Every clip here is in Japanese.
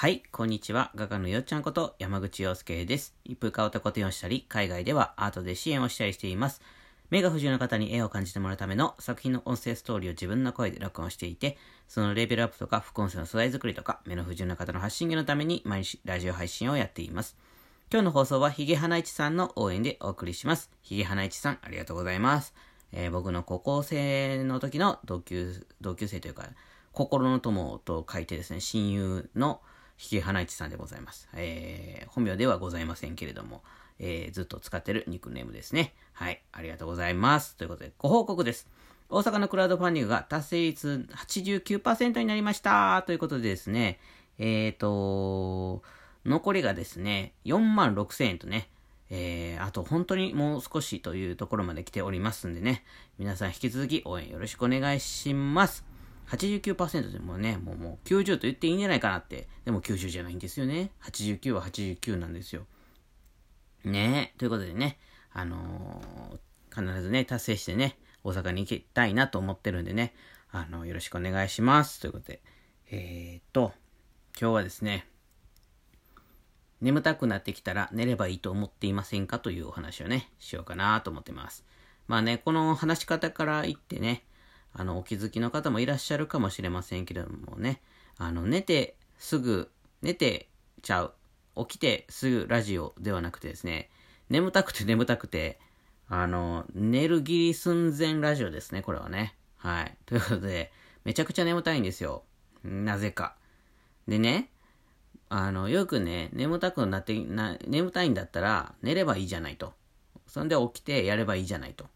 はい、こんにちは。画家のよっちゃんこと山口洋介です。一風変わった個展をしたり、海外ではアートで支援をしたりしています。目が不自由な方に絵を感じてもらうための作品の音声ストーリーを自分の声で録音していて、そのレベルアップとか副音声の素材作りとか、目の不自由な方の発信源のために毎日ラジオ配信をやっています。今日の放送はヒゲ花市さんの応援でお送りします。ヒゲ花市さん、ありがとうございます。えー僕の高校生の時の同級、同級生というか、心の友と書いてですね、親友のヒゲ花市さんでございます。えー本名ではございませんけれども、えーずっと使ってるニックネームですね。はい、ありがとうございます。ということで、ご報告です。大阪のクラウドファンディングが達成率89%になりました。ということでですね、えーと、残りがですね、4万6千円とね、えー、あと本当にもう少しというところまで来ておりますんでね、皆さん引き続き応援よろしくお願いします。89%でもね、もうもう90と言っていいんじゃないかなって。でも90じゃないんですよね。89は89なんですよ。ねえ。ということでね、あのー必ずね、達成してね、大阪に行きたいなと思ってるんでね、あのよろしくお願いします。ということで、えー、っと、今日はですね、眠たくなってきたら寝ればいいと思っていませんか？というお話をね、しようかなと思ってます。まあね、この話し方から言ってね、あの、お気づきの方もいらっしゃるかもしれませんけれどもね、あの、寝てすぐ、寝てちゃう、起きてすぐラジオではなくてですね、眠たくて眠たくて、あの、寝るギリ寸前ラジオですね、これはね。はい。ということで、めちゃくちゃ眠たいんですよ。なぜか。でね、あの、よくね、眠たくなって、な、眠たいんだったら寝ればいいじゃないと。そんで起きてやればいいじゃないと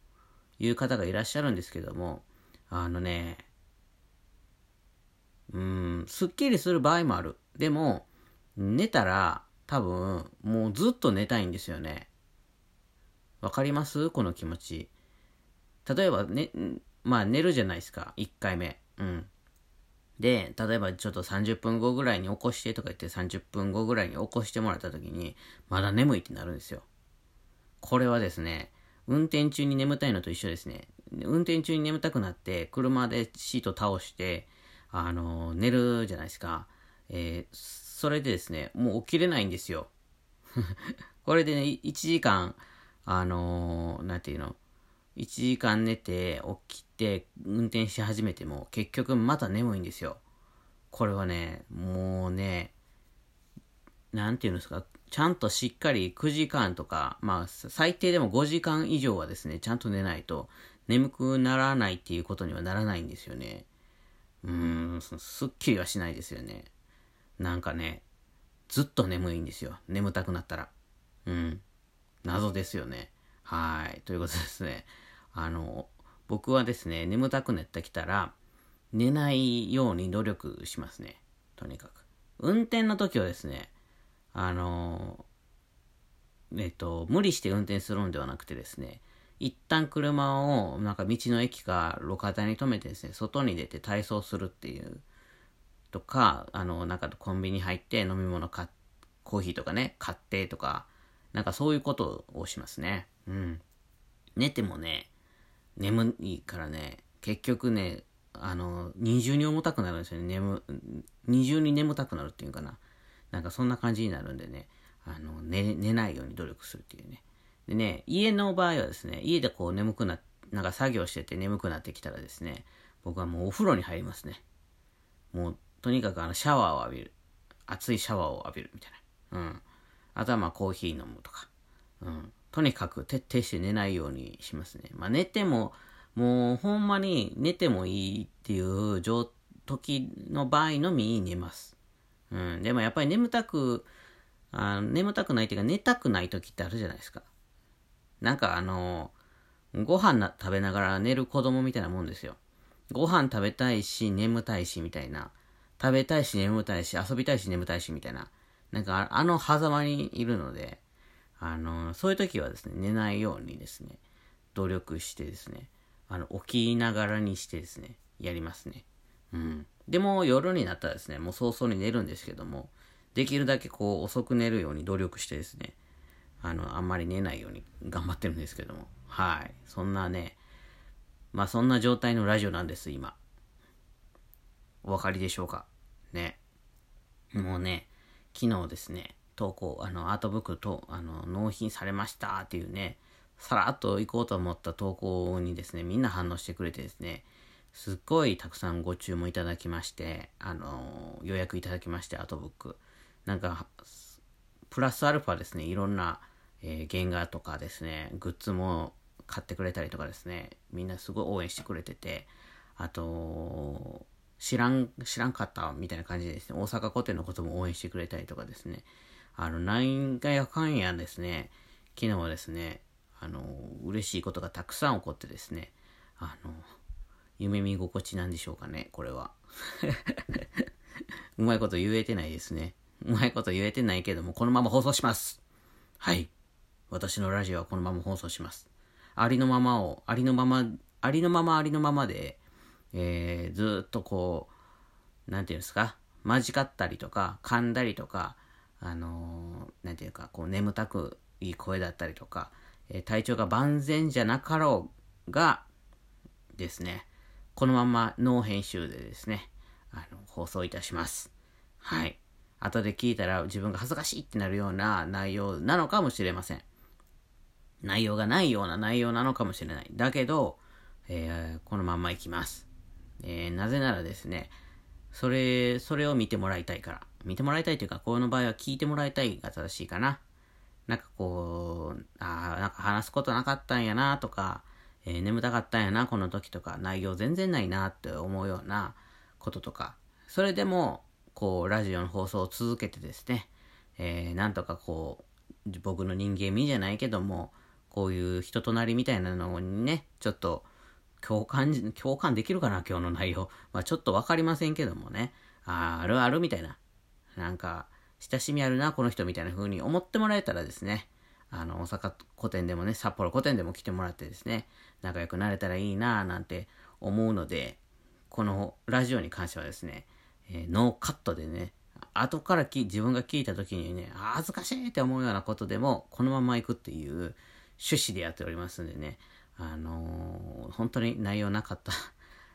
いう方がいらっしゃるんですけども、あのね、うん、すっきりする場合もある。でも、寝たら多分もうずっと寝たいんですよね。わかります？この気持ち。例えばね、まあ寝るじゃないですか。1回目。うん。で、例えばちょっと30分後ぐらいに起こしてとか言って30分後ぐらいに起こしてもらった時に、まだ眠いってなるんですよ。これはですね、運転中に眠たいのと一緒ですね。運転中に眠たくなって、車でシート倒して、あの寝るじゃないですか。えーそれでですね、もう起きれないんですよ。これでね、1時間、あのーなんていうの、1時間寝て、起きて、運転し始めても、結局また眠いんですよ。これはね、もうね、なんていうんですか、ちゃんとしっかり9時間とか、まあ、最低でも5時間以上はですね、ちゃんと寝ないと、眠くならないっていうことにはならないんですよね。うーん、すっきりはしないですよね。なんかね、ずっと眠いんですよ。眠たくなったら。うん。謎ですよね。はい。ということですね。あの、僕はですね、眠たくなってきたら、寝ないように努力しますね。とにかく。運転の時はですね、あの、えっと、無理して運転するんではなくてですね、一旦車を、なんか道の駅か路肩に止めてですね、外に出て体操するっていう、とか、あの、なんかコンビニ入って飲み物買っ、コーヒーとかね、買ってとか、なんかそういうことをしますね。うん。寝てもね、眠いからね、結局ね、あの、二重に重たくなるんですよね。眠、二重に眠たくなるっていうかな。なんかそんな感じになるんでね、あの、寝、寝ないように努力するっていうね。でね、家の場合はですね、家でこう眠くな、なんか作業してて眠くなってきたらですね、僕はもうお風呂に入りますね。もう、とにかくあの、シャワーを浴びる。熱いシャワーを浴びるみたいな。うん。あとはまあコーヒー飲むとか。うん。とにかく徹底して寝ないようにしますね。まあ寝ても、もうほんまに寝てもいいっていう時の場合のみに寝ます。うん。でもやっぱり眠たく、あ眠たくないっていうか寝たくない時ってあるじゃないですか。なんかあの、ご飯な食べながら寝る子供みたいなもんですよ。ご飯食べたいし、眠たいし、みたいな。食べたいし、眠たいし、遊びたいし、眠たいし、みたいな。なんか、あの狭間にいるので、あの、そういう時はですね、寝ないようにですね、努力してですね、あの、起きながらにしてですね、やりますね。うん。でも、夜になったらですね、もう早々に寝るんですけども、できるだけこう、遅く寝るように努力してですね、あの、あんまり寝ないように頑張ってるんですけども、はい。そんなね、まあそんな状態のラジオなんです、今。お分かりでしょうか？ね。もうね、昨日ですね、投稿、あの、アートブックと、あの、納品されましたっていうね、さらっと行こうと思った投稿にですね、みんな反応してくれてですね、すっごいたくさんご注文いただきまして、あの、予約いただきまして、アートブック。なんか、プラスアルファですね、いろんな、えー、原画とかですね、グッズも買ってくれたりとかですね、みんなすごい応援してくれてて、あと、知らん、知らんかったみたいな感じでですね、大阪古典のことも応援してくれたりとかですね、あの、なんがやかんやですね、昨日はですね、あの、嬉しいことがたくさん起こってですね、あの、夢見心地なんでしょうかね、これは。うまいこと言えてないですね。うまいこと言えてないけども、このまま放送します。はい。私のラジオはこのまま放送します。ありのままを、ありのまま、ありのままありのままで、えー、ずっとこう、なんていうんですか、間違ったりとか、噛んだりとか、あのー、なんていうか、こう、眠たくいい声だったりとか、えー、体調が万全じゃなかろうが、ですね、このままノー編集でですね、あの、放送いたします。はい。後で聞いたら自分が恥ずかしいってなるような内容なのかもしれません。内容がないような内容なのかもしれない。だけど、えー、このまんまいきます。えー、なぜならですね、それ、それを見てもらいたいから。見てもらいたいというか、この場合は聞いてもらいたいが正しいかな。なんかこう、ああ、なんか話すことなかったんやなとか、えー、眠たかったんやな、この時とか、内容全然ないなって思うようなこととか、それでも、こう、ラジオの放送を続けてですね、えー、なんとかこう、僕の人間味じゃないけども、こういう人となりみたいなのにね、ちょっと、共感、共感できるかな、今日の内容。まあちょっとわかりませんけどもね。ああるあるみたいな。なんか、親しみあるな、この人みたいな風に思ってもらえたらですね、あの、大阪古典でもね、札幌古典でも来てもらってですね、仲良くなれたらいいな、なんて思うので、このラジオに関してはですね、えー、ノーカットでね、後からき自分が聞いた時にね、恥ずかしいって思うようなことでも、このまま行くっていう趣旨でやっておりますんでね、あのー、本当に内容なかった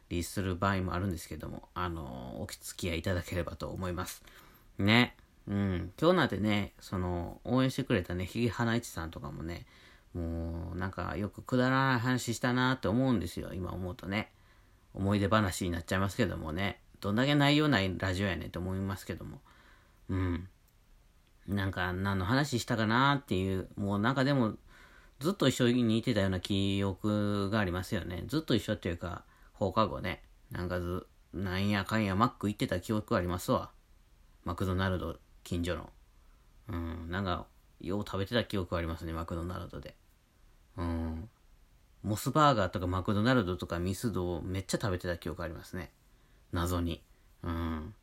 りする場合もあるんですけども、あのー、お付き合いいただければと思います。ね。うん。今日なんてね、その、応援してくれたね、ひげ花市さんとかもね、もう、なんかよくくだらない話したなって思うんですよ、今思うとね。思い出話になっちゃいますけどもね。どんだけ内容ないラジオやねんと思いますけども。うん。なんか何の話したかなっていう、もうなんかでも、ずっと一緒にいてたような記憶がありますよね。ずっと一緒っていうか、放課後ね。なんかず、なんやかんやマック行ってた記憶ありますわ。マクドナルド、近所の。うん、なんか、よう食べてた記憶ありますね、マクドナルドで。うん。モスバーガーとかマクドナルドとかミスドをめっちゃ食べてた記憶ありますね。謎に。うん。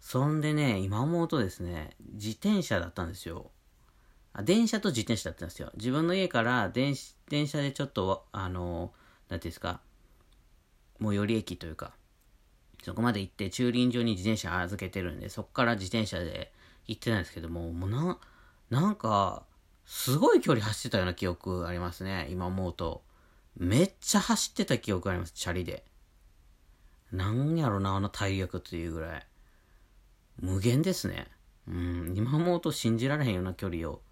そんでね、今思うとですね、自転車だったんですよ。あ電車と自転車だったんですよ。自分の家から電電車でちょっと、あの、なんていうんですか、最寄り駅というか、そこまで行って駐輪場に自転車預けてるんで、そこから自転車で行ってたんですけども、もうな、なんか、すごい距離走ってたような記憶ありますね、今思うと。めっちゃ走ってた記憶あります、チャリで。なんやろな、あの体力っていうぐらい。無限ですね。うん、今思うと信じられへんような距離を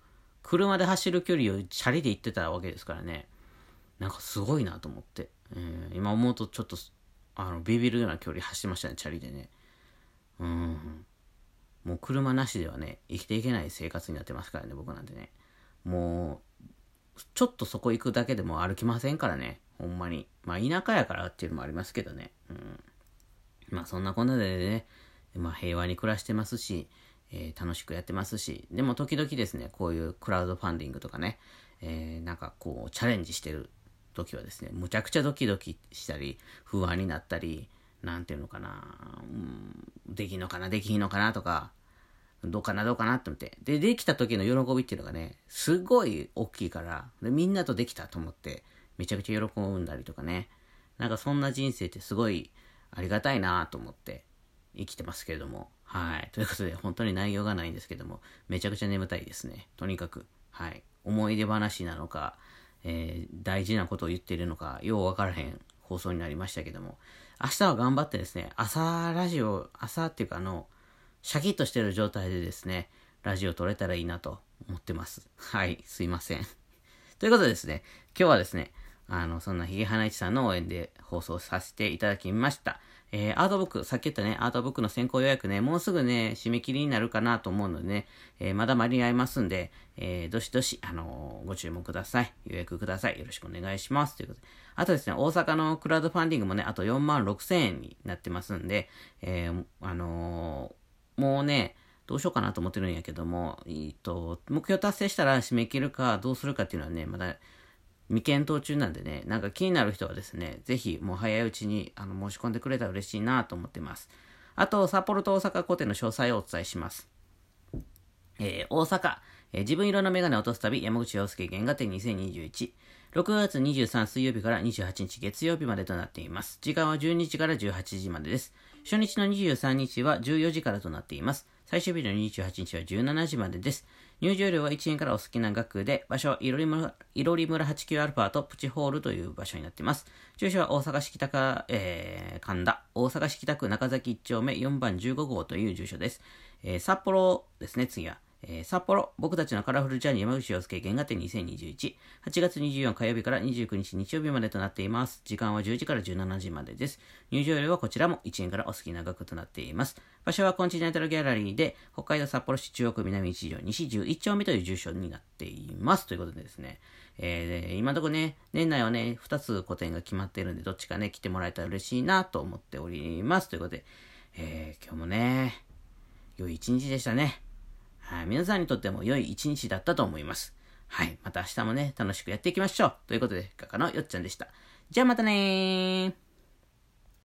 車で走る距離をチャリで行ってたわけですからね。なんかすごいなと思って。えー、今思うとちょっと、あの、ビビるような距離走ってましたね、チャリでね。うん。もう車なしではね、生きていけない生活になってますからね、僕なんてね。もう、ちょっとそこ行くだけでも歩きませんからね、ほんまに。まあ、田舎やからっていうのもありますけどね。うん。まあ、そんなこんなでね、まあ、平和に暮らしてますし、えー、楽しくやってますし、でも時々ですね、こういうクラウドファンディングとかね、えー、なんかこう、チャレンジしてる時はですね、むちゃくちゃドキドキしたり、不安になったり、なんていうのかな、うん、できんのかな、できひんのかなとか、どうかな、どうかなって思って。で、できた時の喜びっていうのがね、すごい大きいから、でみんなとできたと思って、めちゃくちゃ喜んだりとかね。なんかそんな人生ってすごいありがたいなと思って生きてますけれども。はい。ということで、本当に内容がないんですけども、めちゃくちゃ眠たいですね。とにかく。はい。思い出話なのか、えー、大事なことを言っているのか、ようわからへん放送になりましたけども、明日は頑張ってですね、朝ラジオ、朝っていうかあの、シャキッとしてる状態でですね、ラジオ撮れたらいいなと思ってます。はい、すいません。ということでですね、今日はですね、あの、そんなヒゲハナイチさんの応援で放送させていただきました。えー、アートブック、さっき言ったね、アートブックの先行予約ね、もうすぐね、締め切りになるかなと思うのでね、えー、まだ間に合いますんで、えー、どしどし、あのご注文ください。予約ください。よろしくお願いします。ということで。あとですね、大阪のクラウドファンディングもね、あと4万6千円になってますんで、えーあのもうね、どうしようかなと思ってるんやけども、えっと、目標達成したら締め切るかどうするかっていうのはね、まだ未検討中なんでね、なんか気になる人はですね、ぜひもう早いうちにあの申し込んでくれたら嬉しいなと思ってます。あと、札幌と大阪古典の詳細をお伝えします。えー、大阪、えー、自分色のメガネを落とす旅、山口洋介原画展2021。6月23水曜日から28日月曜日までとなっています。時間は12時から18時までです。初日の23日は14時からとなっています。最終日の28日は17時までです。入場料は1円からお好きな額で、場所はいろり村、いろり村 89α とプチホールという場所になっています。住所は大阪市北区、えー、神田、大阪市北区中崎1丁目4番15号という住所です。えー、札幌ですね、次は。えー、札幌、僕たちのカラフルジャーニー山口洋介原画展2021、8月24火曜日から29日日曜日までとなっています。時間は10時から17時までです。入場料はこちらも1円からお好きな額となっています。場所はコンチネンタルギャラリーで、北海道札幌市中央区南一条西11丁目という住所になっています。ということでですね、えー、今のところね、年内はね、2つ個展が決まっているんで、どっちかね、来てもらえたら嬉しいなと思っております。ということで、えー、今日もね、良い一日でしたね。はい、皆さんにとっても良い一日だったと思います。はい、また明日もね、楽しくやっていきましょう。ということで、画家のよっちゃんでした。じゃあまたねー。